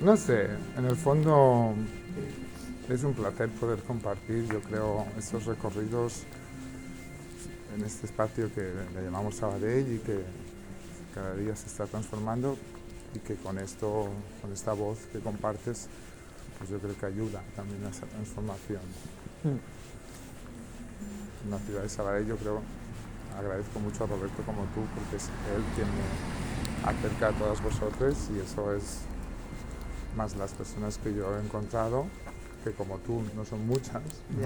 No sé, en el fondo es un placer poder compartir, yo creo, estos recorridos en este espacio que le llamamos Sabadell y que cada día se está transformando y que con esto, con esta voz que compartes, pues yo creo que ayuda también a esa transformación. En la ciudad de Sabadell yo creo, agradezco mucho a Roberto como tú, porque es él quien me acerca a todas vosotros y eso es más las personas que yo he encontrado, que como tú no son muchas, ¿no?